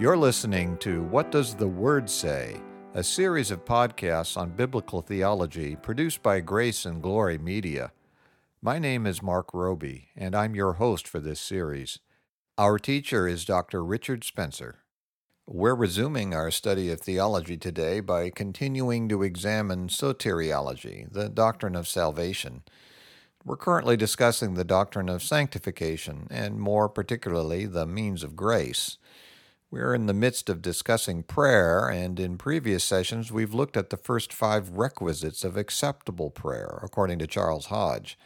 You're listening to What Does the Word Say? A series of podcasts on biblical theology produced by Grace and Glory Media. My name is Mark Roby, and I'm your host for this series. Our teacher is Dr. Richard Spencer. We're resuming our study of theology today by continuing to examine soteriology, the doctrine of salvation. We're currently discussing the doctrine of sanctification, and more particularly the means of grace. We're in the midst of discussing prayer, and in previous sessions we've looked at the first five requisites of acceptable prayer, according to Charles Hodge.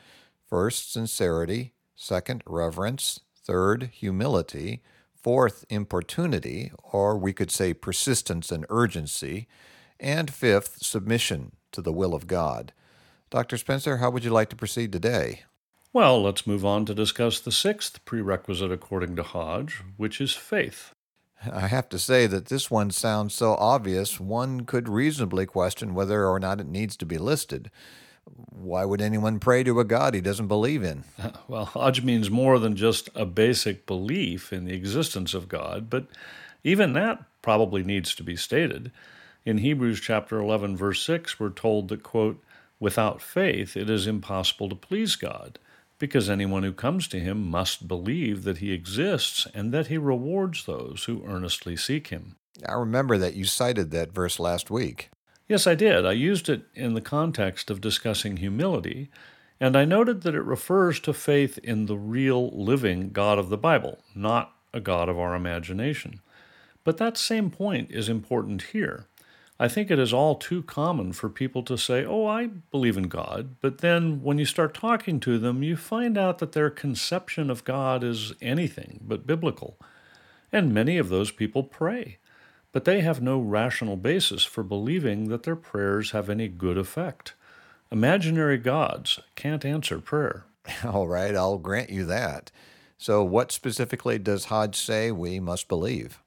First, sincerity. Second, reverence. Third, humility. Fourth, importunity, or we could say persistence and urgency. And fifth, submission to the will of God. Dr. Spencer, how would you like to proceed today? Well, let's move on to discuss the sixth prerequisite according to Hodge, which is faith. I have to say that this one sounds so obvious, one could reasonably question whether or not it needs to be listed. Why would anyone pray to a God he doesn't believe in? Well, Hodge means more than just a basic belief in the existence of God, but even that probably needs to be stated. In Hebrews chapter 11 verse 6 we're told that quote Without faith, it is impossible to please God, because anyone who comes to him must believe that he exists and that he rewards those who earnestly seek him. I remember that you cited that verse last week. Yes, I did. I used it in the context of discussing humility, and I noted that it refers to faith in the real, living God of the Bible, not a God of our imagination. But that same point is important here. I think it is all too common for people to say, Oh, I believe in God, but then when you start talking to them, you find out that their conception of God is anything but biblical. And many of those people pray, but they have no rational basis for believing that their prayers have any good effect. Imaginary gods can't answer prayer. All right, I'll grant you that. So, what specifically does Hodge say we must believe?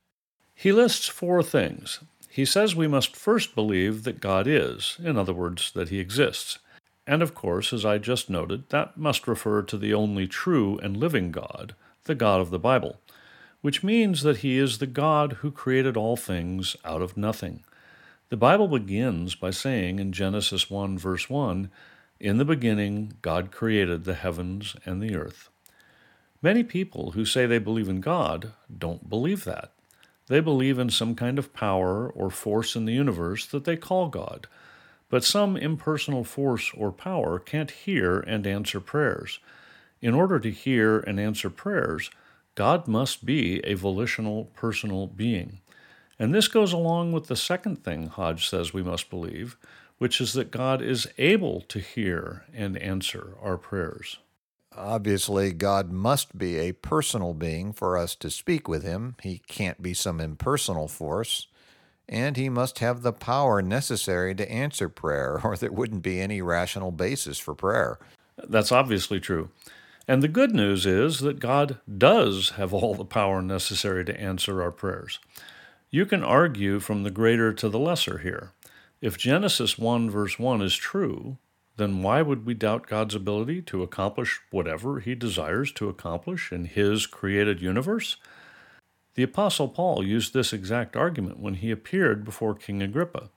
He lists four things he says we must first believe that God is, in other words, that He exists. And of course, as I just noted, that must refer to the only true and living God, the God of the Bible, which means that He is the God who created all things out of nothing. The Bible begins by saying in Genesis 1, verse 1, In the beginning, God created the heavens and the earth. Many people who say they believe in God don't believe that. They believe in some kind of power or force in the universe that they call God. But some impersonal force or power can't hear and answer prayers. In order to hear and answer prayers, God must be a volitional, personal being. And this goes along with the second thing Hodge says we must believe, which is that God is able to hear and answer our prayers. Obviously, God must be a personal being for us to speak with him. He can't be some impersonal force. And he must have the power necessary to answer prayer, or there wouldn't be any rational basis for prayer. That's obviously true. And the good news is that God does have all the power necessary to answer our prayers. You can argue from the greater to the lesser here. If Genesis 1, verse 1 is true, then why would we doubt God's ability to accomplish whatever he desires to accomplish in his created universe? The Apostle Paul used this exact argument when he appeared before King Agrippa.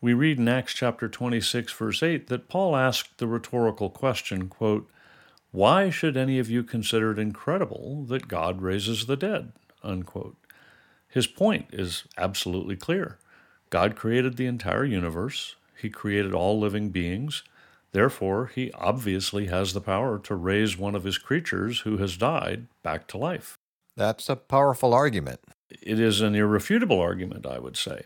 We read in Acts chapter 26, verse 8, that Paul asked the rhetorical question, quote, Why should any of you consider it incredible that God raises the dead? Unquote. His point is absolutely clear. God created the entire universe, He created all living beings, Therefore, he obviously has the power to raise one of his creatures who has died back to life. That's a powerful argument. It is an irrefutable argument, I would say.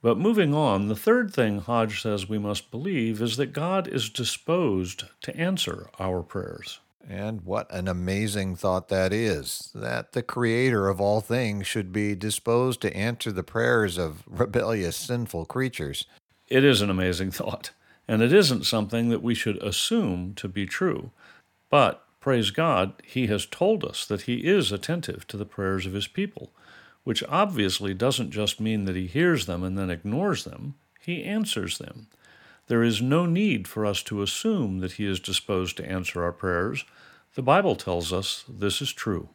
But moving on, the third thing Hodge says we must believe is that God is disposed to answer our prayers. And what an amazing thought that is that the Creator of all things should be disposed to answer the prayers of rebellious, sinful creatures. It is an amazing thought. And it isn't something that we should assume to be true. But, praise God, He has told us that He is attentive to the prayers of His people, which obviously doesn't just mean that He hears them and then ignores them, He answers them. There is no need for us to assume that He is disposed to answer our prayers. The Bible tells us this is true.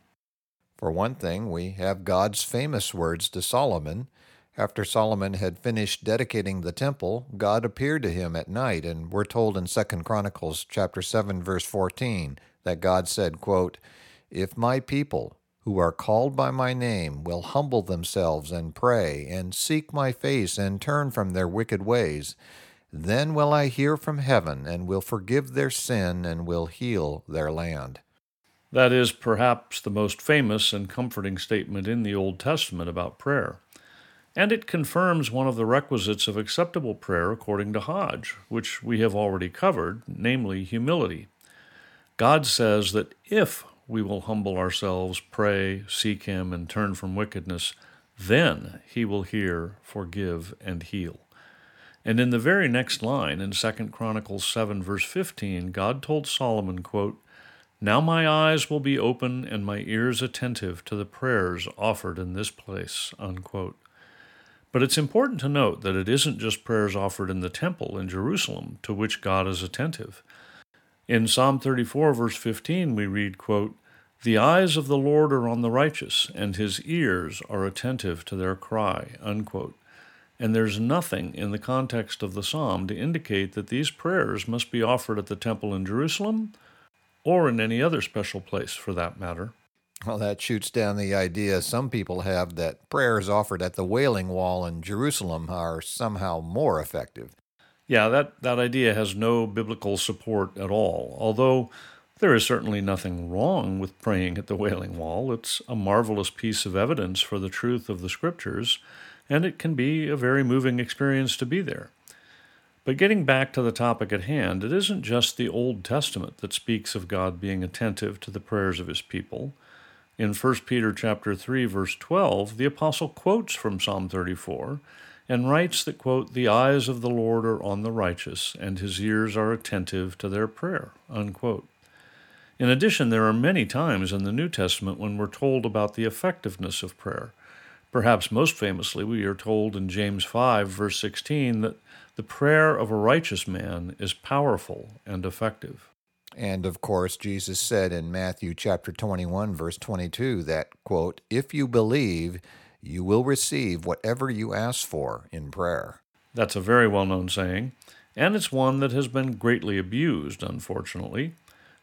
For one thing, we have God's famous words to Solomon. After Solomon had finished dedicating the temple, God appeared to him at night, and we're told in 2 Chronicles chapter 7 verse 14 that God said, quote, "If my people, who are called by my name, will humble themselves and pray and seek my face and turn from their wicked ways, then will I hear from heaven and will forgive their sin and will heal their land." That is perhaps the most famous and comforting statement in the Old Testament about prayer. And it confirms one of the requisites of acceptable prayer according to Hodge, which we have already covered, namely humility. God says that if we will humble ourselves, pray, seek Him, and turn from wickedness, then He will hear, forgive, and heal. And in the very next line, in 2 Chronicles 7, verse 15, God told Solomon, quote, now my eyes will be open and my ears attentive to the prayers offered in this place. Unquote. But it's important to note that it isn't just prayers offered in the temple in Jerusalem to which God is attentive. In Psalm 34, verse 15, we read, quote, The eyes of the Lord are on the righteous, and his ears are attentive to their cry. Unquote. And there's nothing in the context of the psalm to indicate that these prayers must be offered at the temple in Jerusalem or in any other special place for that matter. Well, that shoots down the idea some people have that prayers offered at the Wailing Wall in Jerusalem are somehow more effective. Yeah, that, that idea has no biblical support at all, although there is certainly nothing wrong with praying at the Wailing Wall. It's a marvelous piece of evidence for the truth of the Scriptures, and it can be a very moving experience to be there. But getting back to the topic at hand, it isn't just the Old Testament that speaks of God being attentive to the prayers of his people. In 1 Peter chapter 3 verse 12, the apostle quotes from Psalm 34 and writes that quote, "The eyes of the Lord are on the righteous, and his ears are attentive to their prayer." Unquote. In addition, there are many times in the New Testament when we're told about the effectiveness of prayer. Perhaps most famously, we are told in James 5, verse 16, that the prayer of a righteous man is powerful and effective. And of course, Jesus said in Matthew chapter 21 verse 22 that quote, "If you believe, you will receive whatever you ask for in prayer." That's a very well-known saying, and it's one that has been greatly abused, unfortunately.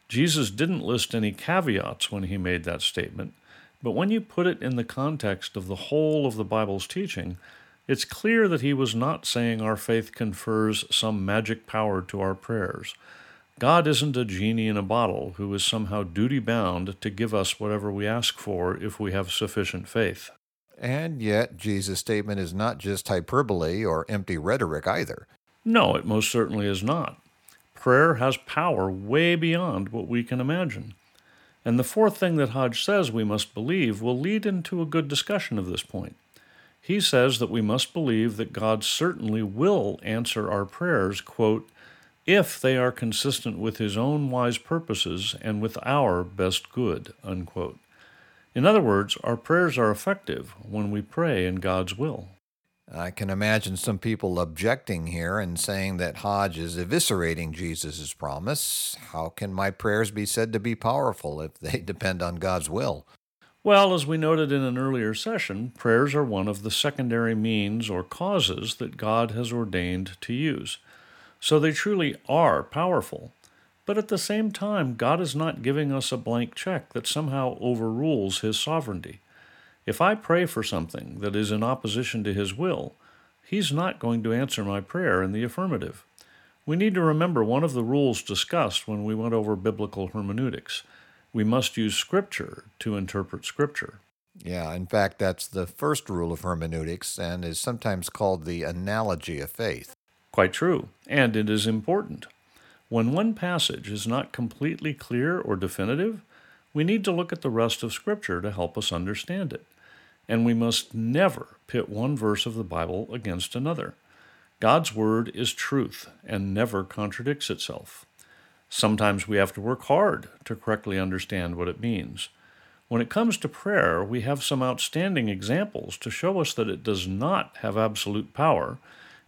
Jesus didn't list any caveats when he made that statement, but when you put it in the context of the whole of the Bible's teaching, it's clear that he was not saying our faith confers some magic power to our prayers. God isn't a genie in a bottle who is somehow duty bound to give us whatever we ask for if we have sufficient faith. And yet, Jesus' statement is not just hyperbole or empty rhetoric either. No, it most certainly is not. Prayer has power way beyond what we can imagine. And the fourth thing that Hodge says we must believe will lead into a good discussion of this point. He says that we must believe that God certainly will answer our prayers, quote, if they are consistent with his own wise purposes and with our best good, unquote. In other words, our prayers are effective when we pray in God's will. I can imagine some people objecting here and saying that Hodge is eviscerating Jesus' promise. How can my prayers be said to be powerful if they depend on God's will? Well, as we noted in an earlier session, prayers are one of the secondary means or causes that God has ordained to use. So they truly are powerful. But at the same time, God is not giving us a blank check that somehow overrules His sovereignty. If I pray for something that is in opposition to His will, He's not going to answer my prayer in the affirmative. We need to remember one of the rules discussed when we went over biblical hermeneutics we must use Scripture to interpret Scripture. Yeah, in fact, that's the first rule of hermeneutics and is sometimes called the analogy of faith. Quite true, and it is important. When one passage is not completely clear or definitive, we need to look at the rest of Scripture to help us understand it. And we must never pit one verse of the Bible against another. God's Word is truth and never contradicts itself. Sometimes we have to work hard to correctly understand what it means. When it comes to prayer, we have some outstanding examples to show us that it does not have absolute power,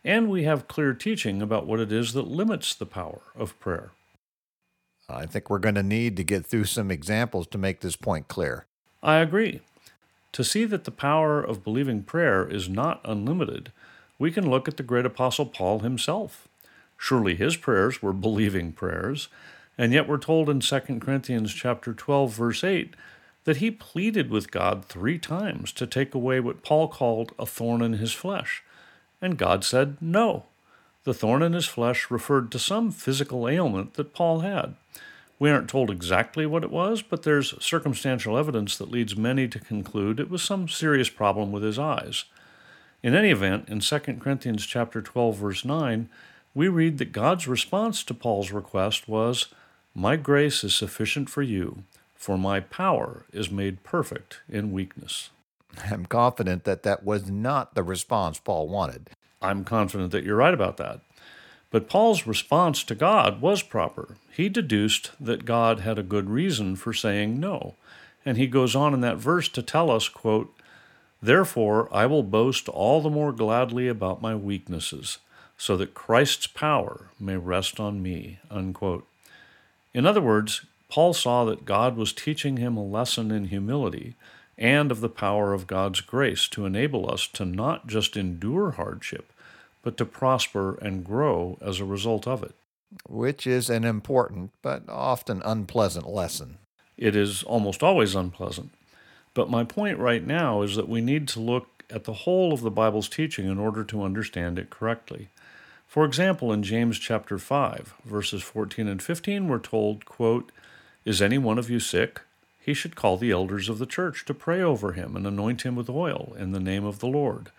and we have clear teaching about what it is that limits the power of prayer. I think we're going to need to get through some examples to make this point clear. I agree. To see that the power of believing prayer is not unlimited, we can look at the great apostle Paul himself. Surely his prayers were believing prayers, and yet we're told in 2 Corinthians chapter 12 verse 8 that he pleaded with God 3 times to take away what Paul called a thorn in his flesh, and God said no. The thorn in his flesh referred to some physical ailment that Paul had. We aren't told exactly what it was, but there's circumstantial evidence that leads many to conclude it was some serious problem with his eyes. In any event, in 2 Corinthians chapter 12 verse 9, we read that God's response to Paul's request was, "My grace is sufficient for you, for my power is made perfect in weakness." I'm confident that that was not the response Paul wanted. I'm confident that you're right about that. But Paul's response to God was proper. He deduced that God had a good reason for saying no. And he goes on in that verse to tell us, quote, Therefore I will boast all the more gladly about my weaknesses, so that Christ's power may rest on me. Unquote. In other words, Paul saw that God was teaching him a lesson in humility and of the power of God's grace to enable us to not just endure hardship, but to prosper and grow as a result of it. Which is an important but often unpleasant lesson. It is almost always unpleasant. But my point right now is that we need to look at the whole of the Bible's teaching in order to understand it correctly. For example, in James chapter 5, verses 14 and 15, we're told, quote, Is any one of you sick? He should call the elders of the church to pray over him and anoint him with oil in the name of the Lord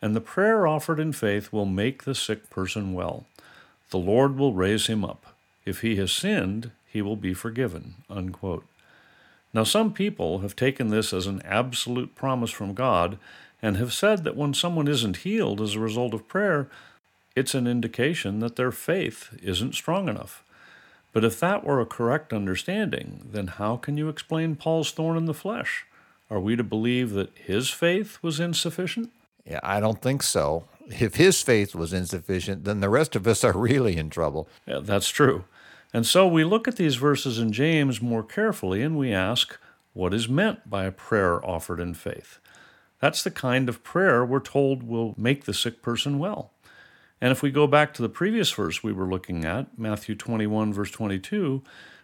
and the prayer offered in faith will make the sick person well. The Lord will raise him up. If he has sinned, he will be forgiven. Unquote. Now, some people have taken this as an absolute promise from God and have said that when someone isn't healed as a result of prayer, it's an indication that their faith isn't strong enough. But if that were a correct understanding, then how can you explain Paul's thorn in the flesh? Are we to believe that his faith was insufficient? Yeah, I don't think so. If his faith was insufficient, then the rest of us are really in trouble. Yeah, that's true. And so we look at these verses in James more carefully and we ask, what is meant by a prayer offered in faith? That's the kind of prayer we're told will make the sick person well. And if we go back to the previous verse we were looking at, Matthew 21, verse 22,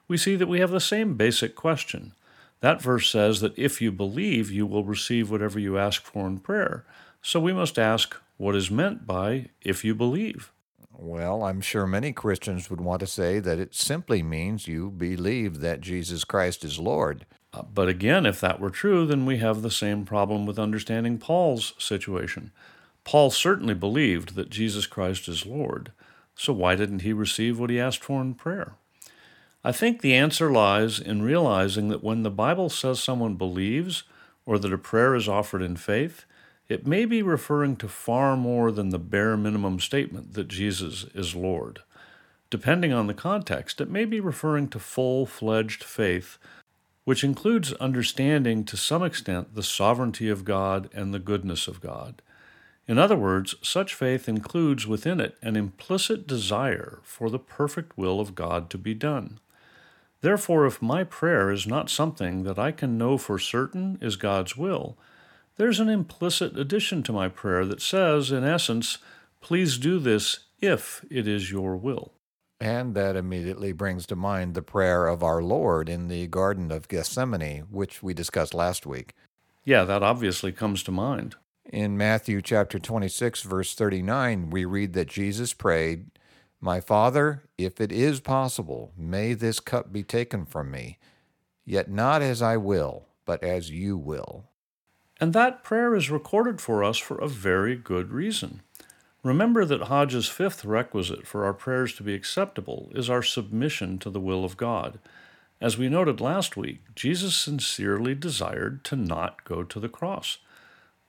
we see that we have the same basic question. That verse says that if you believe, you will receive whatever you ask for in prayer. So we must ask what is meant by if you believe. Well, I'm sure many Christians would want to say that it simply means you believe that Jesus Christ is Lord. Uh, but again, if that were true, then we have the same problem with understanding Paul's situation. Paul certainly believed that Jesus Christ is Lord, so why didn't he receive what he asked for in prayer? I think the answer lies in realizing that when the Bible says someone believes or that a prayer is offered in faith, it may be referring to far more than the bare minimum statement that Jesus is Lord. Depending on the context, it may be referring to full fledged faith, which includes understanding to some extent the sovereignty of God and the goodness of God. In other words, such faith includes within it an implicit desire for the perfect will of God to be done. Therefore, if my prayer is not something that I can know for certain is God's will, there's an implicit addition to my prayer that says, in essence, please do this if it is your will. And that immediately brings to mind the prayer of our Lord in the Garden of Gethsemane, which we discussed last week. Yeah, that obviously comes to mind. In Matthew chapter 26, verse 39, we read that Jesus prayed, My Father, if it is possible, may this cup be taken from me, yet not as I will, but as you will. And that prayer is recorded for us for a very good reason. Remember that Hodge's fifth requisite for our prayers to be acceptable is our submission to the will of God. As we noted last week, Jesus sincerely desired to not go to the cross.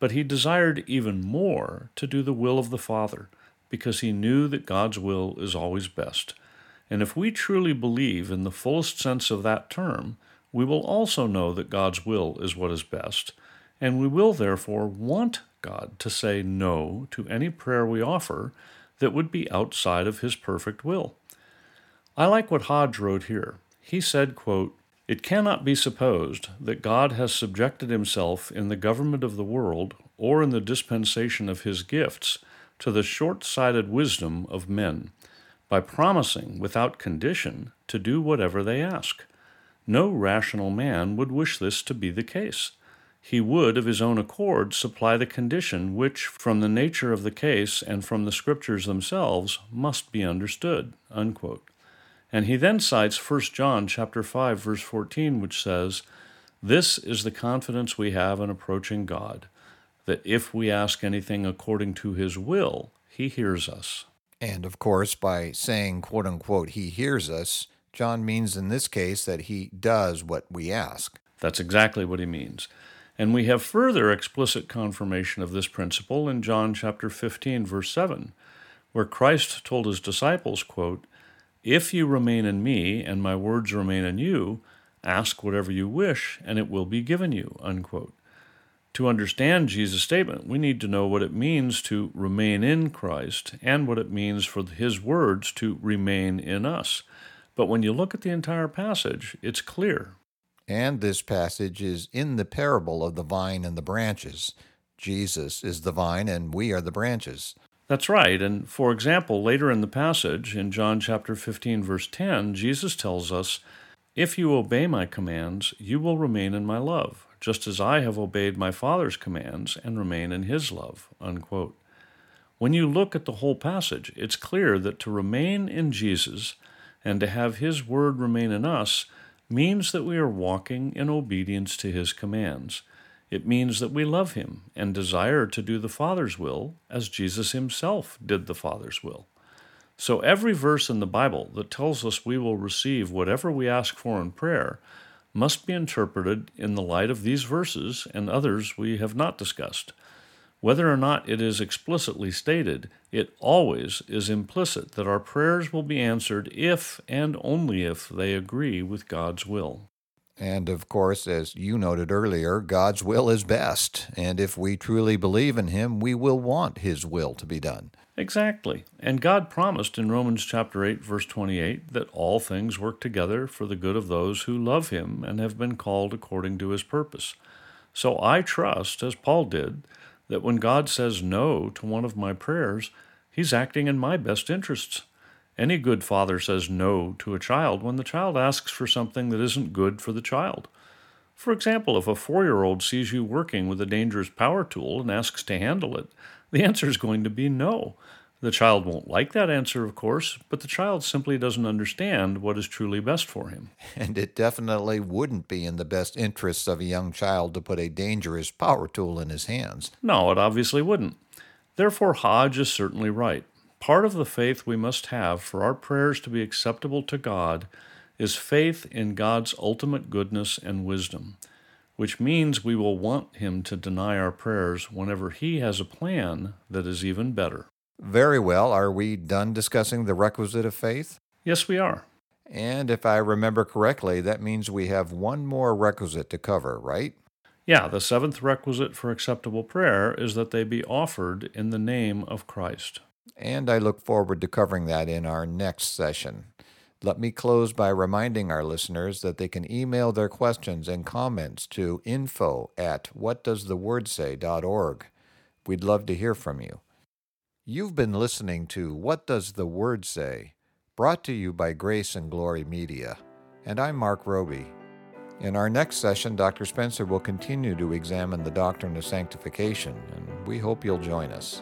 But he desired even more to do the will of the Father, because he knew that God's will is always best. And if we truly believe in the fullest sense of that term, we will also know that God's will is what is best and we will therefore want God to say no to any prayer we offer that would be outside of His perfect will. I like what Hodge wrote here. He said, quote, It cannot be supposed that God has subjected himself in the government of the world or in the dispensation of his gifts to the short sighted wisdom of men by promising without condition to do whatever they ask. No rational man would wish this to be the case. He would, of his own accord, supply the condition which, from the nature of the case and from the Scriptures themselves, must be understood. Unquote. And he then cites 1 John chapter 5 verse 14 which says, "This is the confidence we have in approaching God, that if we ask anything according to his will, he hears us." And of course, by saying quote unquote he hears us, John means in this case that he does what we ask. That's exactly what he means. And we have further explicit confirmation of this principle in John chapter 15 verse 7, where Christ told his disciples, quote, if you remain in me and my words remain in you, ask whatever you wish and it will be given you. Unquote. To understand Jesus' statement, we need to know what it means to remain in Christ and what it means for his words to remain in us. But when you look at the entire passage, it's clear. And this passage is in the parable of the vine and the branches. Jesus is the vine and we are the branches. That's right. And for example, later in the passage, in John chapter 15, verse 10, Jesus tells us, If you obey my commands, you will remain in my love, just as I have obeyed my Father's commands and remain in his love. Unquote. When you look at the whole passage, it's clear that to remain in Jesus and to have his word remain in us means that we are walking in obedience to his commands. It means that we love him and desire to do the Father's will as Jesus himself did the Father's will. So every verse in the Bible that tells us we will receive whatever we ask for in prayer must be interpreted in the light of these verses and others we have not discussed. Whether or not it is explicitly stated, it always is implicit that our prayers will be answered if and only if they agree with God's will. And of course, as you noted earlier, God's will is best. And if we truly believe in Him, we will want His will to be done. Exactly. And God promised in Romans chapter 8 verse 28 that all things work together for the good of those who love him and have been called according to his purpose. So I trust as Paul did that when God says no to one of my prayers, he's acting in my best interests. Any good father says no to a child when the child asks for something that isn't good for the child. For example, if a four year old sees you working with a dangerous power tool and asks to handle it, the answer is going to be no. The child won't like that answer, of course, but the child simply doesn't understand what is truly best for him. And it definitely wouldn't be in the best interests of a young child to put a dangerous power tool in his hands. No, it obviously wouldn't. Therefore, Hodge is certainly right. Part of the faith we must have for our prayers to be acceptable to God is faith in God's ultimate goodness and wisdom, which means we will want Him to deny our prayers whenever He has a plan that is even better. Very well. Are we done discussing the requisite of faith? Yes, we are. And if I remember correctly, that means we have one more requisite to cover, right? Yeah, the seventh requisite for acceptable prayer is that they be offered in the name of Christ and I look forward to covering that in our next session. Let me close by reminding our listeners that they can email their questions and comments to info at whatdoesthewordsay.org. We'd love to hear from you. You've been listening to What Does the Word Say? brought to you by Grace and Glory Media. And I'm Mark Roby. In our next session, Dr. Spencer will continue to examine the doctrine of sanctification, and we hope you'll join us.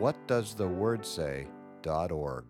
whatdoesthewordsay.org.